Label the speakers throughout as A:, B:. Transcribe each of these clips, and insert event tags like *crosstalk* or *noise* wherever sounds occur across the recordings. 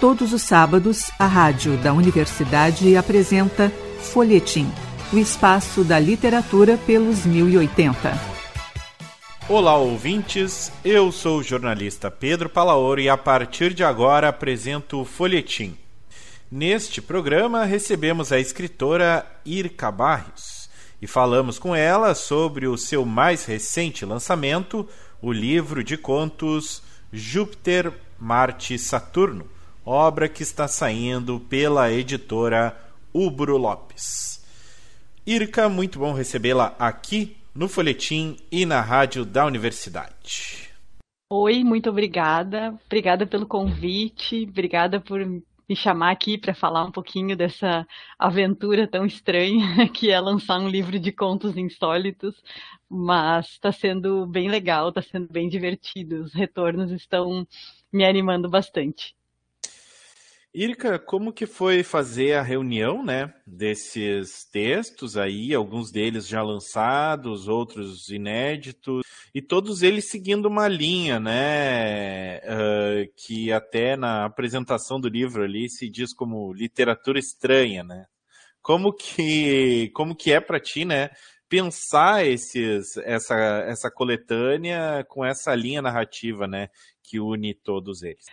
A: Todos os sábados, a rádio da universidade apresenta Folhetim, o espaço da literatura pelos 1080.
B: Olá, ouvintes. Eu sou o jornalista Pedro Palaoro e a partir de agora apresento o Folhetim. Neste programa recebemos a escritora Irka Barrios e falamos com ela sobre o seu mais recente lançamento, o livro de contos Júpiter, Marte e Saturno obra que está saindo pela editora Ubro Lopes. Irka, muito bom recebê-la aqui no Folhetim e na rádio da Universidade.
C: Oi, muito obrigada. Obrigada pelo convite, obrigada por me chamar aqui para falar um pouquinho dessa aventura tão estranha *laughs* que é lançar um livro de contos insólitos, mas está sendo bem legal, está sendo bem divertido. Os retornos estão me animando bastante.
B: Irka, como que foi fazer a reunião, né, desses textos aí, alguns deles já lançados, outros inéditos, e todos eles seguindo uma linha, né, uh, que até na apresentação do livro ali se diz como literatura estranha, né? Como que, como que é para ti, né, pensar esses, essa, essa coletânea com essa linha narrativa, né, que une todos eles?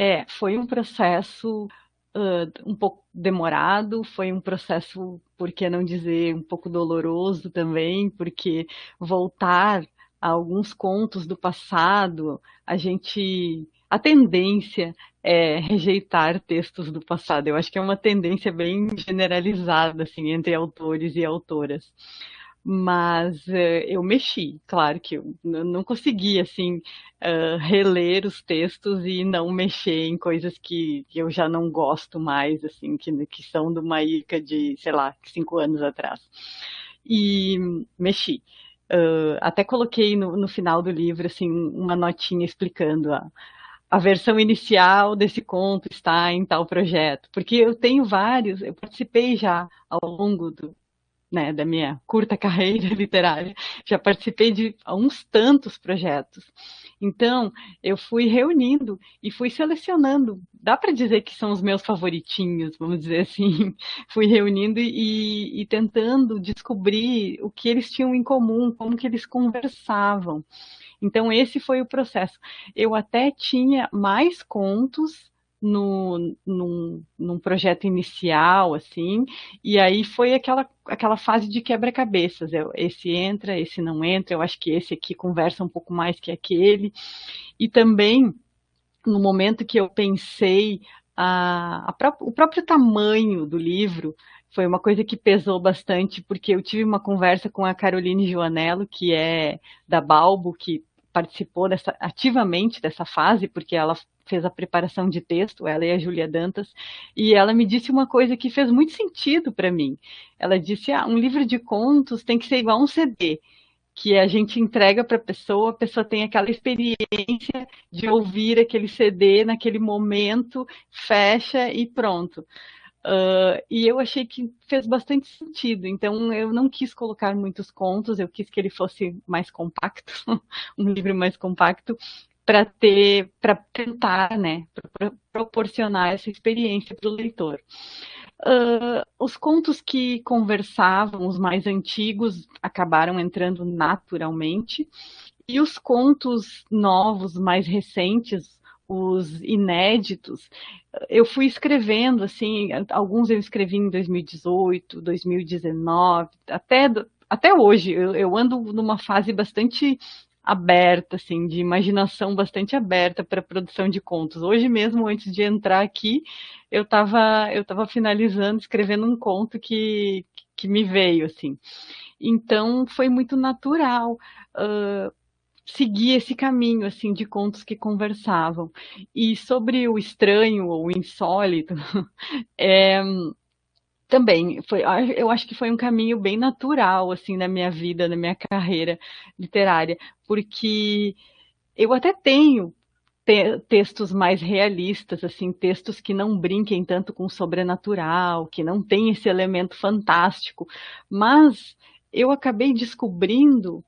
C: É, foi um processo uh, um pouco demorado, foi um processo, por que não dizer, um pouco doloroso também, porque voltar a alguns contos do passado, a gente. A tendência é *laughs* rejeitar textos do passado. Eu acho que é uma tendência bem generalizada assim, entre autores e autoras mas uh, eu mexi, claro que eu não consegui assim uh, reler os textos e não mexer em coisas que, eu já não gosto mais, assim, que, que são de uma Ica de, sei lá, cinco anos atrás. E mexi. Uh, até coloquei no, no, final do livro assim uma notinha explicando a, a versão inicial desse conto está em tal projeto, porque eu tenho vários, eu participei já ao longo do, né, da minha curta *laughs* carreira literária, já participei de uns tantos projetos. Então, eu fui reunindo e fui selecionando. Dá para dizer que são os meus favoritinhos, vamos dizer assim. *laughs* Fui reunindo e, e, tentando descobrir o que eles tinham em comum, como que eles conversavam. Então, esse foi o processo. Eu até tinha mais contos no, num, num projeto inicial, assim, e aí foi aquela, aquela fase de quebra-cabeças. Esse entra, esse não entra, eu acho que esse aqui conversa um pouco mais que aquele. E também, no momento que eu pensei a, a pró o próprio tamanho do livro, foi uma coisa que pesou bastante, porque eu tive uma conversa com a Caroline Joanello, que é da Balbo, que participou dessa, ativamente dessa fase, porque ela fez a preparação de texto, ela e a Júlia Dantas, e ela me disse uma coisa que fez muito sentido para mim. Ela disse: ah, um livro de contos tem que ser igual um CD, que a gente entrega para a pessoa, a pessoa tem aquela experiência de ouvir aquele CD naquele momento, fecha e pronto. Uh, e eu achei que fez bastante sentido. Então, eu não quis colocar muitos contos, eu quis que ele fosse mais compacto, *laughs* um livro mais compacto, para ter, para tentar, né, pra proporcionar essa experiência para o leitor. Uh, os contos que conversavam, os mais antigos, acabaram entrando naturalmente, e os contos novos, mais recentes, os inéditos, eu fui escrevendo, assim, alguns eu escrevi em 2018, 2019, até, até hoje. Eu, eu ando numa fase bastante aberta, assim, de imaginação bastante aberta para produção de contos. Hoje mesmo, antes de entrar aqui, eu estava eu tava finalizando, escrevendo um conto que, que me veio, assim. Então, foi muito natural uh, seguir esse caminho, assim, de contos que conversavam. E sobre o estranho ou o insólito, *laughs* é também foi, eu acho que foi um caminho bem natural assim na minha vida, na minha carreira literária, porque eu até tenho te textos mais realistas, assim, textos que não brinquem tanto com o sobrenatural, que não tem esse elemento fantástico, mas eu acabei descobrindo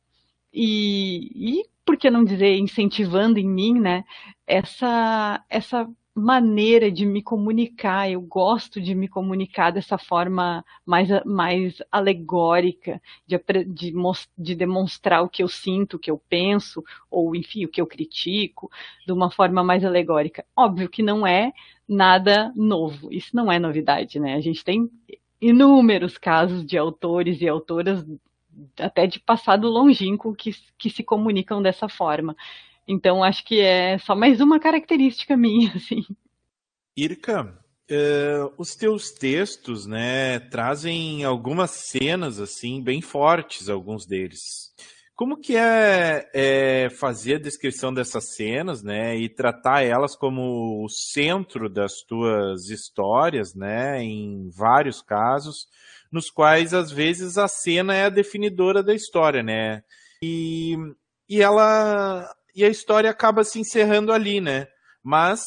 C: e, e por que não dizer incentivando em mim, né, essa essa maneira de me comunicar. Eu gosto de me comunicar dessa forma mais, mais alegórica, de, de, de demonstrar o que eu sinto, o que eu penso, ou enfim, o que eu critico, de uma forma mais alegórica. Óbvio que não é nada novo, isso não é novidade, né? A gente tem inúmeros casos de autores e autoras até de passado longínquo que, que se comunicam dessa forma. Então, acho que é só mais uma característica minha, *laughs* assim.
B: Irka, uh, os teus textos, né, trazem algumas cenas, assim, bem fortes, alguns deles. Como que é, é, fazer a descrição dessas cenas, né, e tratar elas como o centro das tuas histórias, né, em vários casos, nos quais às vezes a cena é a definidora da história, né? E, e ela e a história acaba se encerrando ali, né? Mas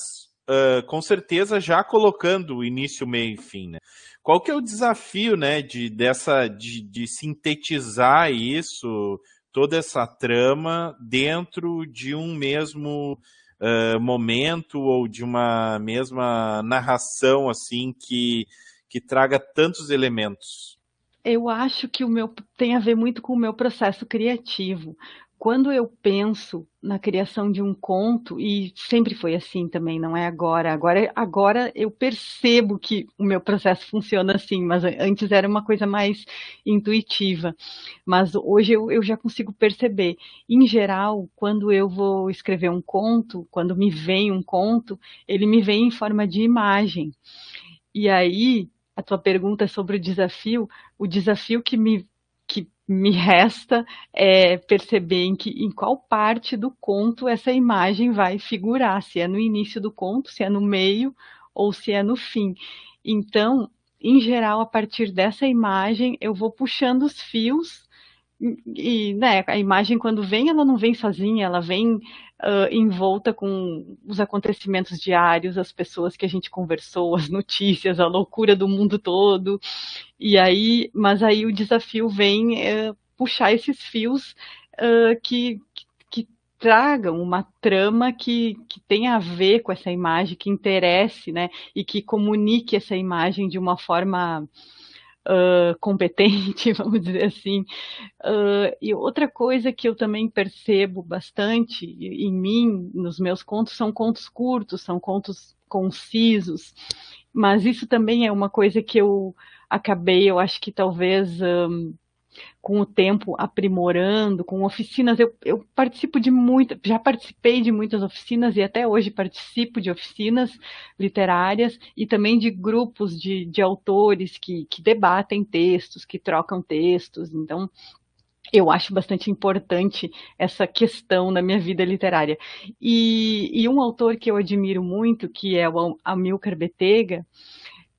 B: uh, com certeza já colocando o início, meio e fim, né? Qual que é o desafio, né, de dessa de, de sintetizar isso, toda essa trama dentro de um mesmo uh, momento ou de uma mesma narração assim que que traga tantos elementos?
C: Eu acho que o meu tem a ver muito com o meu processo criativo, quando eu penso na criação de um conto, e sempre foi assim também, não é agora. Agora, agora eu percebo que o meu processo funciona assim, mas antes era uma coisa mais intuitiva. Mas hoje eu, eu já consigo perceber. Em geral, quando eu vou escrever um conto, quando me vem um conto, ele me vem em forma de imagem. E aí, a tua pergunta sobre o desafio, o desafio que me que me resta é perceber em, que, em qual parte do conto essa imagem vai figurar, se é no início do conto, se é no meio ou se é no fim. Então, em geral, a partir dessa imagem, eu vou puxando os fios e né, a imagem quando vem, ela não vem sozinha, ela vem uh, envolta com os acontecimentos diários, as pessoas que a gente conversou, as notícias, a loucura do mundo todo. E aí, mas aí o desafio vem uh, puxar esses fios uh, que, que tragam uma trama que, que tenha a ver com essa imagem, que interesse, né, e que comunique essa imagem de uma forma uh, competente, *laughs* vamos dizer assim. Uh, e outra coisa que eu também percebo bastante em mim, nos meus contos, são contos curtos, são contos concisos. Mas isso também é uma coisa que eu acabei, eu acho que talvez um, com o tempo aprimorando, com oficinas. Eu, eu participo de muitas, já participei de muitas oficinas e até hoje participo de oficinas literárias e também de grupos de, de autores que, que debatem textos, que trocam textos. Então, eu acho bastante importante essa questão na minha vida literária. E, e um autor que eu admiro muito, que é o Amilcar Betega,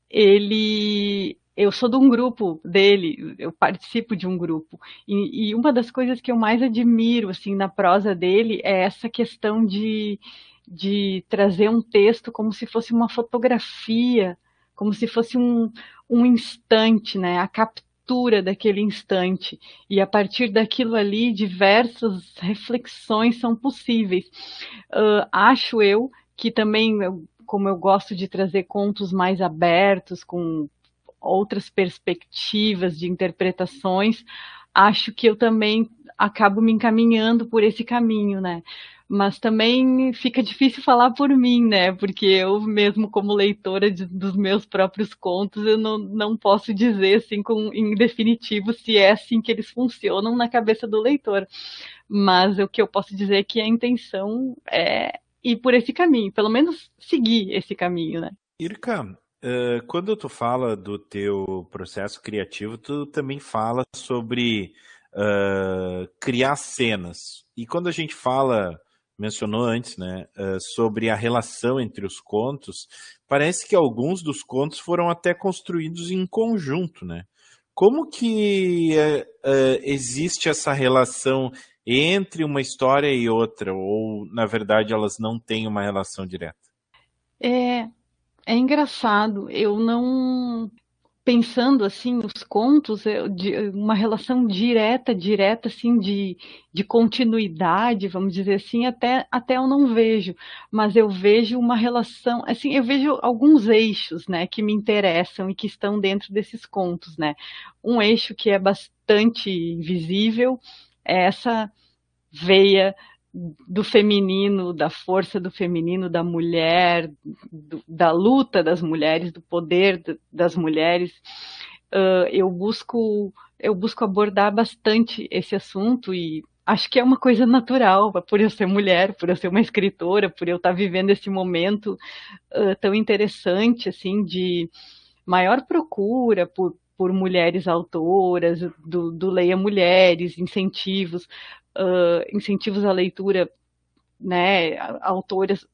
C: ele eu sou de um grupo dele, eu participo de um grupo. E, e, uma das coisas que eu mais admiro assim na prosa dele é essa questão de, de trazer um texto como se fosse uma fotografia, como se fosse um, um instante, né? A captura daquele instante. E a partir daquilo ali, diversas reflexões são possíveis. Uh, acho eu que também como eu gosto de trazer contos mais abertos, com outras perspectivas de interpretações, acho que eu também acabo me encaminhando por esse caminho, né? Mas também fica difícil falar por mim, né? Porque eu mesmo como leitora de, dos meus próprios contos, eu não, não posso dizer assim com, em definitivo se é assim que eles funcionam na cabeça do leitor. Mas o que eu posso dizer é que a intenção é ir por esse caminho, pelo menos seguir esse caminho, né?
B: Irka, Uh, quando tu fala do teu processo criativo, tu também fala sobre uh, criar cenas. E quando a gente fala, mencionou antes, né, uh, sobre a relação entre os contos, parece que alguns dos contos foram até construídos em conjunto, né? Como que existe essa relação entre uma história e outra, ou na verdade elas não têm uma relação direta?
C: É, é engraçado, eu não. pensando assim os contos uma relação direta direta assim de, de continuidade vamos dizer assim até até eu não vejo mas eu vejo uma relação assim eu vejo alguns eixos né que me interessam e que estão dentro desses contos né um eixo que é bastante visível é essa veia do feminino, da força do feminino, da mulher, do, da luta das mulheres, do poder das mulheres. Uh, eu busco eu busco abordar bastante esse assunto e acho que é uma coisa natural, por eu ser mulher, por eu ser uma escritora, por eu estar vivendo esse momento uh, tão interessante, assim, de maior procura por, por mulheres autoras, do, do Leia Mulheres, incentivos uh, incentivos à leitura, né, autoras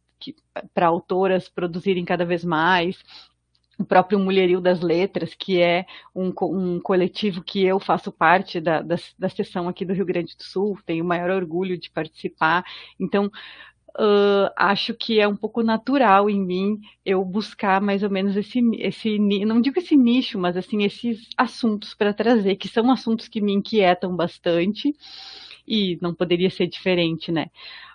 C: para autoras produzirem cada vez mais, o próprio Mulheril das Letras, que é um, um coletivo que eu faço parte da, da, da sessão aqui do Rio Grande do Sul, tenho o maior orgulho de participar. Então, uh, acho que é um pouco natural em mim eu buscar mais ou menos esse, esse não digo esse nicho, mas assim, esses assuntos para trazer, que são assuntos que me inquietam bastante e não poderia ser diferente, né?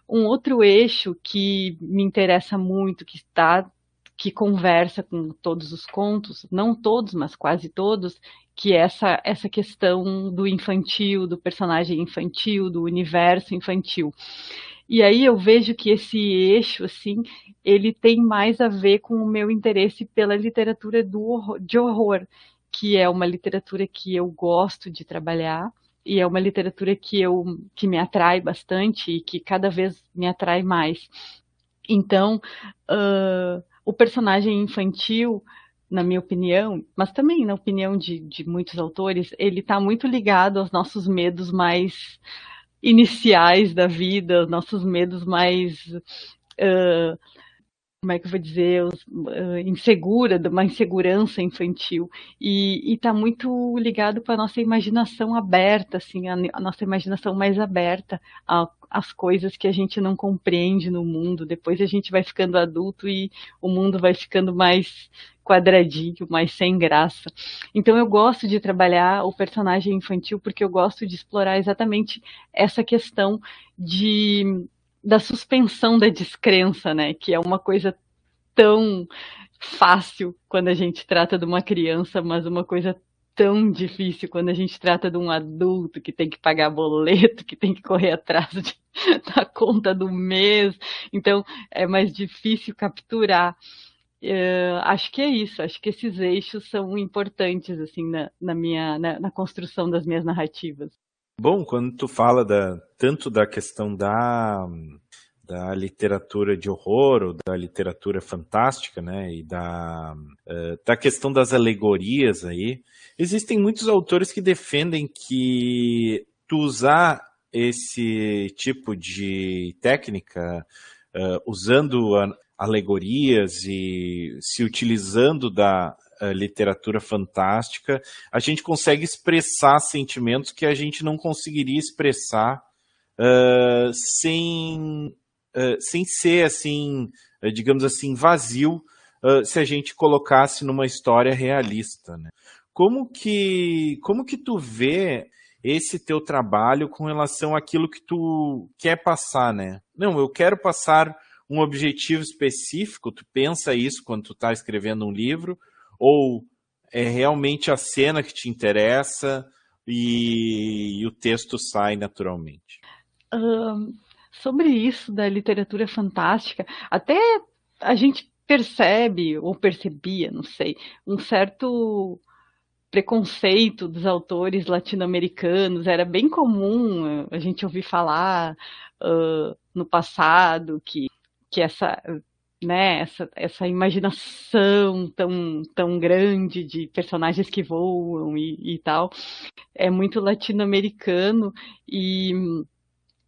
C: Um outro eixo que me interessa muito, que está que conversa com todos os contos, não todos, mas quase todos, que é essa essa questão do infantil, do personagem infantil, do universo infantil. E aí eu vejo que esse eixo, assim, ele tem mais a ver com o meu interesse pela literatura do de horror, que é uma literatura que eu gosto de trabalhar e é uma literatura que eu que me atrai bastante e que cada vez me atrai mais. Então, uh, o personagem infantil, na minha opinião, mas também na opinião de, de muitos autores, ele está muito ligado aos nossos medos mais iniciais da vida, nossos medos mais uh, como é que eu vou dizer, uh, insegura, de uma insegurança infantil. E está muito ligado com a nossa imaginação aberta, assim, a, a nossa imaginação mais aberta às coisas que a gente não compreende no mundo. Depois a gente vai ficando adulto e o mundo vai ficando mais quadradinho, mais sem graça. Então eu gosto de trabalhar o personagem infantil porque eu gosto de explorar exatamente essa questão de da suspensão da descrença, né? Que é uma coisa tão fácil quando a gente trata de uma criança, mas uma coisa tão difícil quando a gente trata de um adulto que tem que pagar boleto, que tem que correr atrás de, *laughs* da conta do mês. Então, é mais difícil capturar. Uh, acho que é isso. Acho que esses eixos são importantes assim na, na minha na, na, construção das minhas narrativas.
B: Bom, quando tu fala da, tanto da questão da, da literatura de horror ou da literatura fantástica, né, e da, uh, da questão das alegorias aí, existem muitos autores que defendem que tu usar esse tipo de técnica, uh, usando a, alegorias e se utilizando da, literatura fantástica, a gente consegue expressar sentimentos que a gente não conseguiria expressar uh, sem, uh, sem ser assim, digamos assim, vazio se a gente colocasse numa história realista. Né? Como que como que tu vê esse teu trabalho com relação àquilo que tu quer passar, né? Não, eu quero passar um objetivo específico, tu pensa isso quando tu está escrevendo um livro, ou é realmente a cena que te interessa e, e o texto sai naturalmente?
C: Um, sobre isso da literatura fantástica, até a gente percebe, ou percebia, não sei, um certo preconceito dos autores latino-americanos. Era bem comum a gente ouvir falar uh, no passado que, que essa né, essa, essa imaginação tão, tão grande de personagens que voam e, e tal, é muito latino-americano e,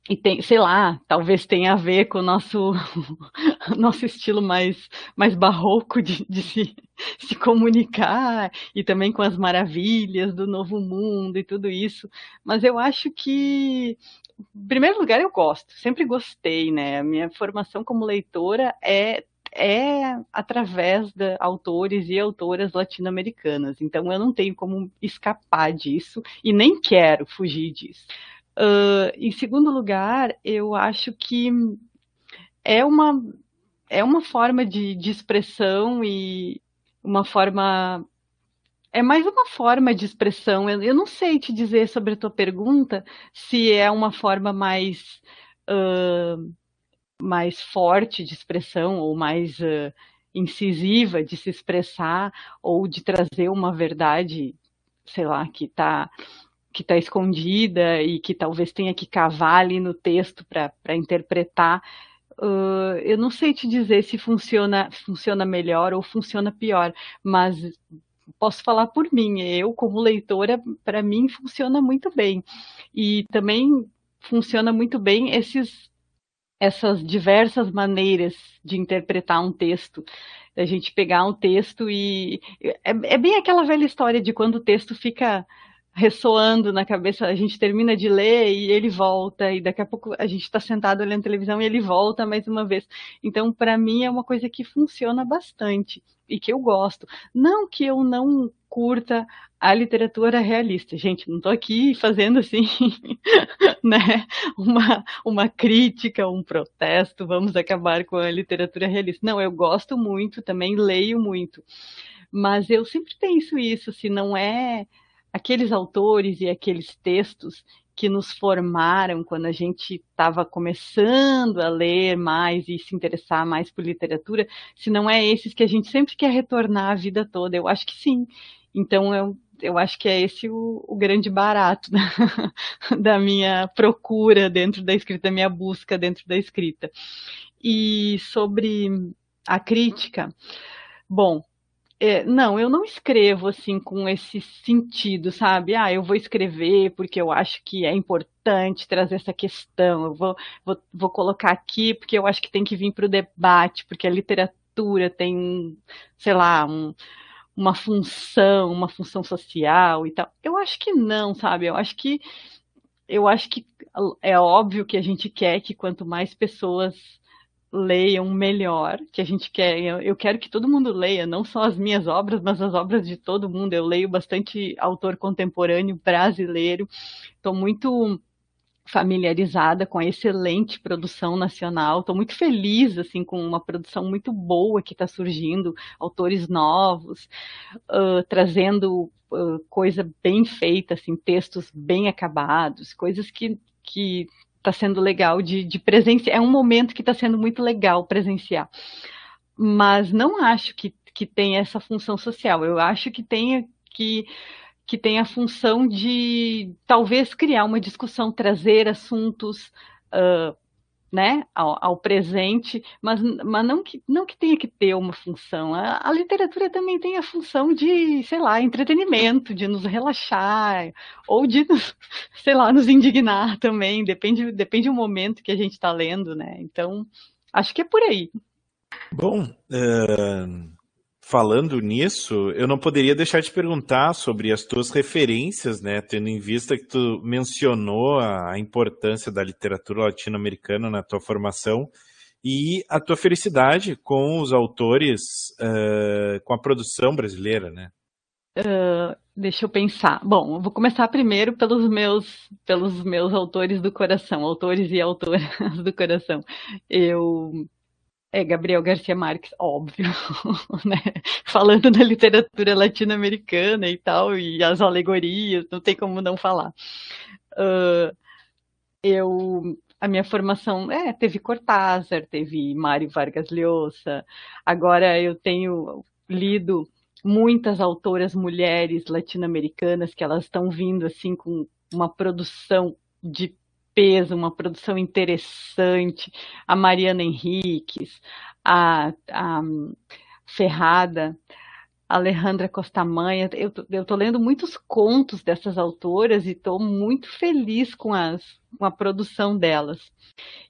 C: e tem, sei lá, talvez tenha a ver com o nosso, *laughs* nosso estilo mais, mais barroco de, de se, *laughs* se comunicar e também com as maravilhas do novo mundo e tudo isso. Mas eu acho que em primeiro lugar, eu gosto, sempre gostei, né? A minha formação como leitora é é através de autores e autoras latino-americanas. Então eu não tenho como escapar disso e nem quero fugir disso. Uh, em segundo lugar, eu acho que é uma, é uma forma de, de expressão e uma forma é mais uma forma de expressão. Eu, eu, não sei te dizer sobre a tua pergunta se é uma forma mais uh, mais forte de expressão ou mais uh, incisiva de se expressar ou de trazer uma verdade, sei lá, que está que está escondida e que talvez tenha que cavar ali no texto para interpretar. Uh, eu não sei te dizer se funciona, funciona melhor ou funciona pior, mas posso falar por mim. Eu, como leitora, para mim funciona muito bem. E também funciona muito bem esses essas diversas maneiras de interpretar um texto. A gente pegar um texto e. É, é, bem aquela velha história de quando o texto fica ressoando na cabeça, a gente termina de ler e ele volta, e daqui a pouco a gente está sentado olhando televisão e ele volta mais uma vez. Então, para mim, é uma coisa que funciona bastante e que eu gosto. Não que eu não curta a literatura realista. Gente, não estou aqui fazendo assim, *laughs* né, uma, uma crítica, um protesto, vamos acabar com a literatura realista. Não, eu gosto muito, também leio muito. Mas eu sempre penso isso, se não é aqueles autores e aqueles textos que nos formaram quando a gente estava começando a ler mais e se interessar mais por literatura, se não é esses que a gente sempre quer retornar a vida toda. Eu acho que sim. Então eu, eu acho que é esse o, o grande barato *laughs* da, da minha procura dentro da escrita, da minha busca dentro da escrita. E sobre a crítica, bom, é, não, eu não escrevo assim com esse sentido, sabe? Ah, eu vou escrever porque eu acho que é importante trazer essa questão, eu vou, vou, vou colocar aqui porque eu acho que tem que vir para o debate, porque a literatura tem, sei lá, um, uma função, uma função social e tal. Eu acho que não, sabe? Eu acho que eu acho que é óbvio que a gente quer que quanto mais pessoas leiam melhor, que a gente quer. Eu quero que todo mundo leia, não só as minhas obras, mas as obras de todo mundo. Eu leio bastante autor contemporâneo brasileiro. Estou muito familiarizada com a excelente produção nacional. Estou muito feliz assim com uma produção muito boa que está surgindo, autores novos, uh, trazendo uh, coisa bem feita, assim, textos bem acabados, coisas que, que está sendo legal de, de presenciar. É um momento que está sendo muito legal presenciar. Mas não acho que, que tem essa função social. Eu acho que tem que, que tem a função de talvez criar uma discussão, trazer assuntos uh, né, ao, ao, presente, mas, mas não, que, não que tenha que ter uma função. A, a, literatura também tem a função de, sei lá, entretenimento, de nos relaxar, ou de, nos, *laughs* sei lá, nos indignar também, depende, depende do momento que a gente está lendo, né? Então, acho que é por aí.
B: Bom, uh, falando nisso, eu não poderia deixar de perguntar sobre as tuas referências, né? Tendo em vista que tu mencionou a importância da literatura latino-americana na tua formação e a tua felicidade com os autores, uh, com a produção brasileira, né?
C: Uh, deixa eu pensar. Bom, eu vou começar primeiro pelos meus, pelos meus autores do coração, autores e autoras *laughs* do coração. Eu é Gabriel Garcia Marques, óbvio, *laughs* né? Falando da literatura latino-americana e tal, e as alegorias, não tem como não falar. Uh, eu, a minha formação, é, teve Cortázar, teve Mário Vargas Llosa, agora eu tenho lido muitas autoras mulheres latino-americanas que elas estão vindo assim com uma produção de peso, uma produção interessante, a Mariana Henriques, a, a Ferrada, Alejandra Costamanha. Eu, eu tô lendo muitos contos dessas autoras e estou muito feliz com, as, com a produção delas.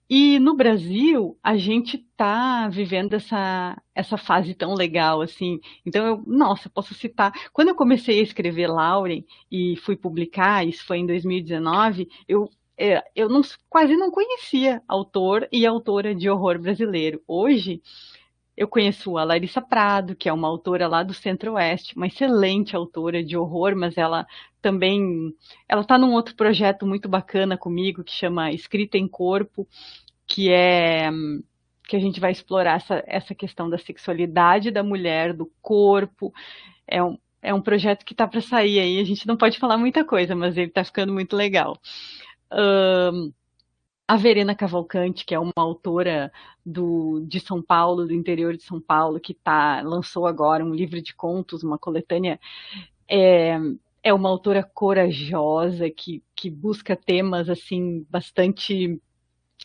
C: E no Brasil, a gente está vivendo essa, essa fase tão legal, assim. Então, eu, nossa, posso citar. Quando eu comecei a escrever Lauren e fui publicar, isso foi em 2019, eu eu não, quase não conhecia autor e autora de horror brasileiro. Hoje, eu conheço a Larissa Prado, que é uma autora lá do Centro-Oeste, uma excelente autora de horror, mas ela também ela está num outro projeto muito bacana comigo que chama Escrita em Corpo, que é que a gente vai explorar essa, essa questão da sexualidade da mulher, do corpo. É um, é um projeto que está para sair aí. A gente não pode falar muita coisa, mas ele está ficando muito legal. A Verena Cavalcante, que é uma autora do, de São Paulo, do interior de São Paulo, que tá, lançou agora um livro de contos, uma coletânea, é, é uma autora corajosa que, que busca temas assim bastante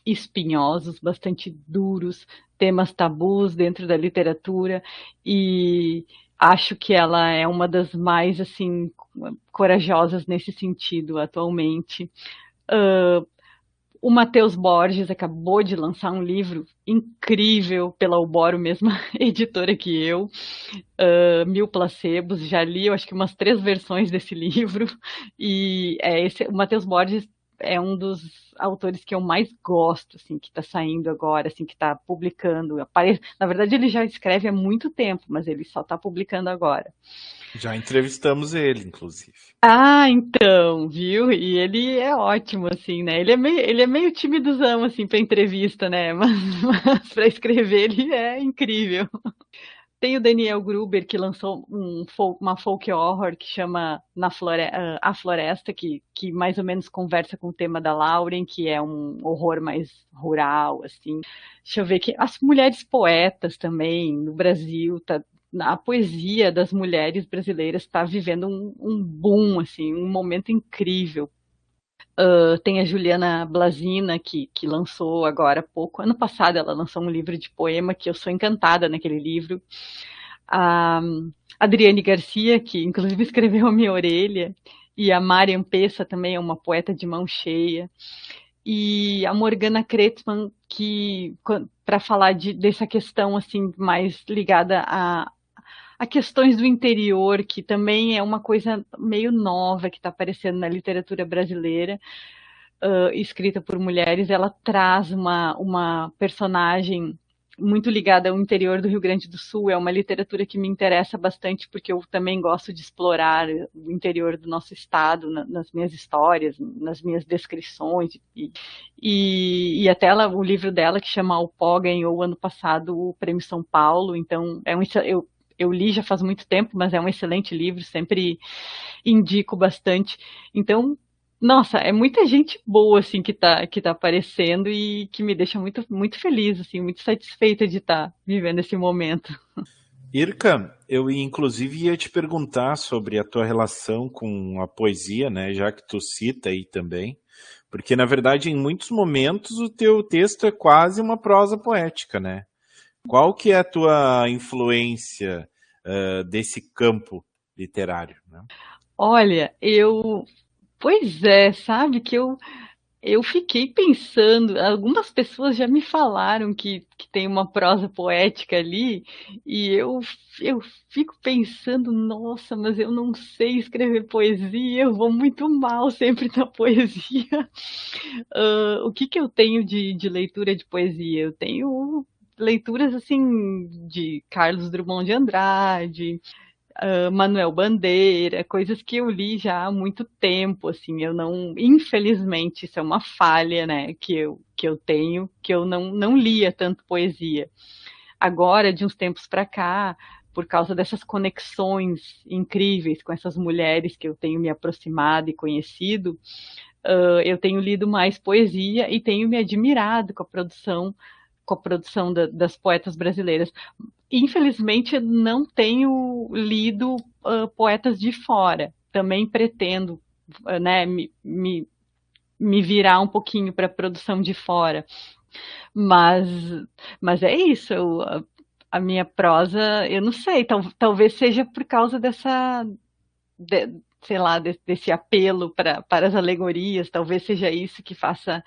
C: espinhosos, bastante duros, temas tabus dentro da literatura e acho que ela é uma das mais assim corajosas nesse sentido atualmente. Uh, o Matheus Borges acabou de lançar um livro incrível pela Alboro, mesma *laughs* editora que eu, uh, Mil Placebos. Já li, eu acho que umas três versões desse *laughs* livro. E é esse, o Matheus Borges é um dos autores que eu mais gosto, assim, que está saindo agora, assim, que está publicando. Na verdade, ele já escreve há muito tempo, mas ele só está publicando agora.
B: Já entrevistamos ele, inclusive.
C: Ah, então, viu? E ele é ótimo, assim, né? Ele é meio, ele é meio timidozão, assim, para entrevista, né? *laughs* Mas, mas para escrever ele é incrível. Tem o Daniel Gruber, que lançou um, uma folk horror que chama Na Flore uh, A Floresta, que, que mais ou menos conversa com o tema da Lauren, que é um horror mais rural, assim. Deixa eu ver que as mulheres poetas também no Brasil, tá, a poesia das mulheres brasileiras está vivendo um, um, boom, assim, um momento incrível. Uh, tem a Juliana Blasina, que, que lançou agora há pouco, ano passado ela lançou um livro de poema que eu sou encantada naquele livro. A Adriane Garcia, que inclusive *laughs* escreveu A Minha Orelha, e a Marian Pessa também é uma poeta de mão cheia. E a Morgana Kretzmann, que para falar de, dessa questão assim mais ligada a, a questões do interior, que também é uma coisa meio nova que está aparecendo na literatura brasileira, uh, escrita por mulheres. Ela traz uma, uma personagem muito ligada ao interior do Rio Grande do Sul. É uma literatura que me interessa bastante, porque eu também gosto de explorar o interior do nosso estado na, nas minhas histórias, nas minhas descrições. E, e, e até ela, o livro dela, que chama O Pó, ganhou ano passado o Prêmio São Paulo. Então, é um, eu eu li já faz muito tempo, mas é um excelente livro, sempre indico bastante. Então, nossa, é muita gente boa assim que está que tá aparecendo e que me deixa muito muito feliz assim, muito satisfeita de estar tá vivendo esse momento.
B: Irka, eu inclusive ia te perguntar sobre a tua relação com a poesia, né, já que tu cita aí também, porque na verdade em muitos momentos o teu texto é quase uma prosa poética, né? Qual que é a tua influência uh, desse campo literário? Né?
C: Olha, eu. Pois é, sabe que eu. Eu fiquei pensando, algumas pessoas já me falaram que, que tem uma prosa poética ali, e eu, eu fico pensando, nossa, mas eu não sei escrever poesia, eu vou muito mal sempre na *laughs* poesia. Uh, o que, que eu tenho de, de leitura de poesia? Eu tenho leituras assim de Carlos Drummond de Andrade, uh, Manuel Bandeira, coisas que eu li já há muito tempo, assim, eu não, infelizmente, isso é uma falha, né, que eu, que eu tenho, que eu não, não lia tanto poesia. Agora, de uns tempos para cá, por causa dessas conexões incríveis com essas mulheres que eu tenho me aproximado e conhecido, uh, eu tenho lido mais poesia e tenho me admirado com a produção com a produção da, das poetas brasileiras. Infelizmente, não tenho lido uh, poetas de fora. Também pretendo uh, né, me, me, me virar um pouquinho para a produção de fora. Mas, mas é isso. Eu, a, a, minha prosa, eu não sei, tal, talvez seja por causa dessa. De, sei lá, desse, desse apelo para, para as alegorias, talvez seja isso que faça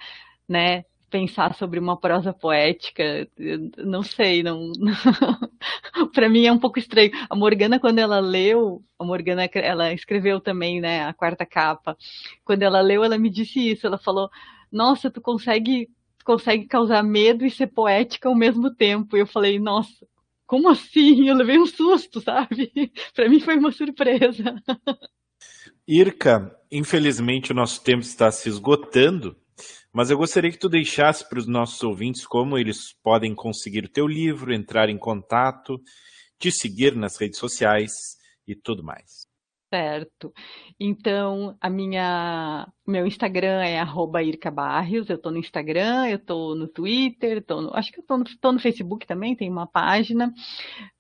C: né, pensar sobre uma prosa poética, não sei, não, *laughs* para mim é um pouco estranho. A Morgana quando ela leu, a Morgana ela escreveu também, né, a quarta capa. Quando ela leu, ela me disse isso, ela falou: "Nossa, tu consegue consegue causar medo e ser poética ao mesmo tempo". E eu falei: "Nossa, como assim? Eu levei um susto, sabe? *laughs* Para mim foi uma surpresa. *laughs*
B: Irka, infelizmente o nosso tempo está se esgotando, mas eu gostaria que tu deixasse para os nossos ouvintes como eles podem conseguir o teu livro, entrar em contato, te seguir nas redes sociais e tudo mais.
C: Certo. Então, a minha, meu Instagram é @ircabarrios. Eu estou no Instagram, eu estou no Twitter, tô no, acho que estou no, no, Facebook também. Tem uma página.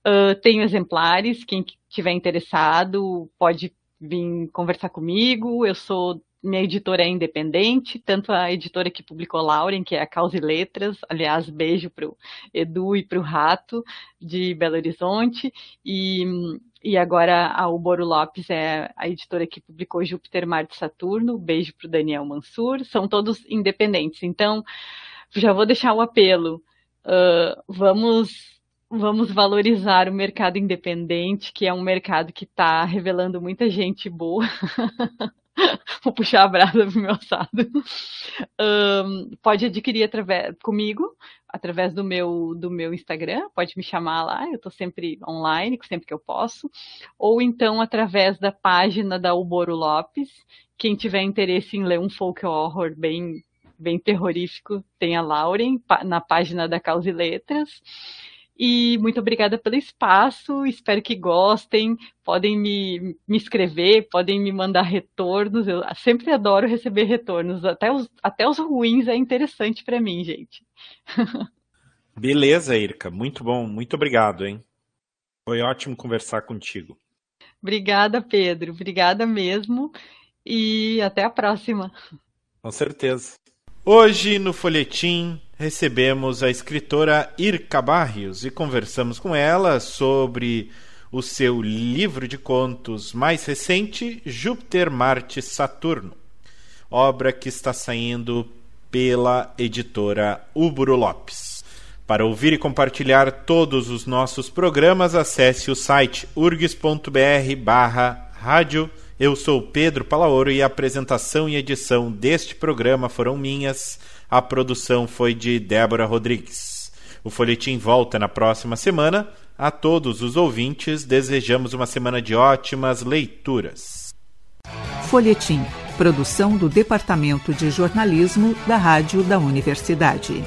C: Uh, tenho exemplares. Quem tiver interessado pode vir conversar comigo. Eu sou minha editora é independente, tanto a editora que publicou Lauren, que é a Causa e Letras, aliás, beijo para o Edu e para o Rato, de Belo Horizonte, e, e agora a Uboro Lopes é a editora que publicou Júpiter, Marte e Saturno, beijo para o Daniel Mansur, são todos independentes, então já vou deixar o apelo, uh, vamos vamos valorizar o mercado independente, que é um mercado que está revelando muita gente boa. *laughs* *laughs* Vou puxar a brasa pro meu assado. Um, pode adquirir através, comigo, através do meu, do meu Instagram, pode me chamar lá, eu estou sempre online, sempre que eu posso. Ou então através da página da Uboro Lopes. Quem tiver interesse em ler um folk horror bem, bem terrorífico, tem a Lauren, na página da Causa e Letras. E muito obrigada pelo espaço, espero que gostem. Podem me, me escrever, podem me mandar retornos. Eu sempre adoro receber retornos, até os, até os ruins é interessante para mim, gente. *laughs*
B: Beleza, Irka, muito bom, muito obrigado, hein? Foi ótimo conversar contigo.
C: Obrigada, Pedro, obrigada mesmo. E até a próxima.
B: Com certeza. Hoje no Folhetim recebemos a escritora Irka Barrios e conversamos com ela sobre o seu livro de contos mais recente, Júpiter, Marte, Saturno, obra que está saindo pela editora Ubro Lopes. Para ouvir e compartilhar todos os nossos programas, acesse o site urgs.br barra rádio. Eu sou Pedro Palaoro e a apresentação e edição deste programa foram minhas. A produção foi de Débora Rodrigues. O Folhetim volta na próxima semana. A todos os ouvintes, desejamos uma semana de ótimas leituras.
A: Folhetim, produção do Departamento de Jornalismo da Rádio da Universidade.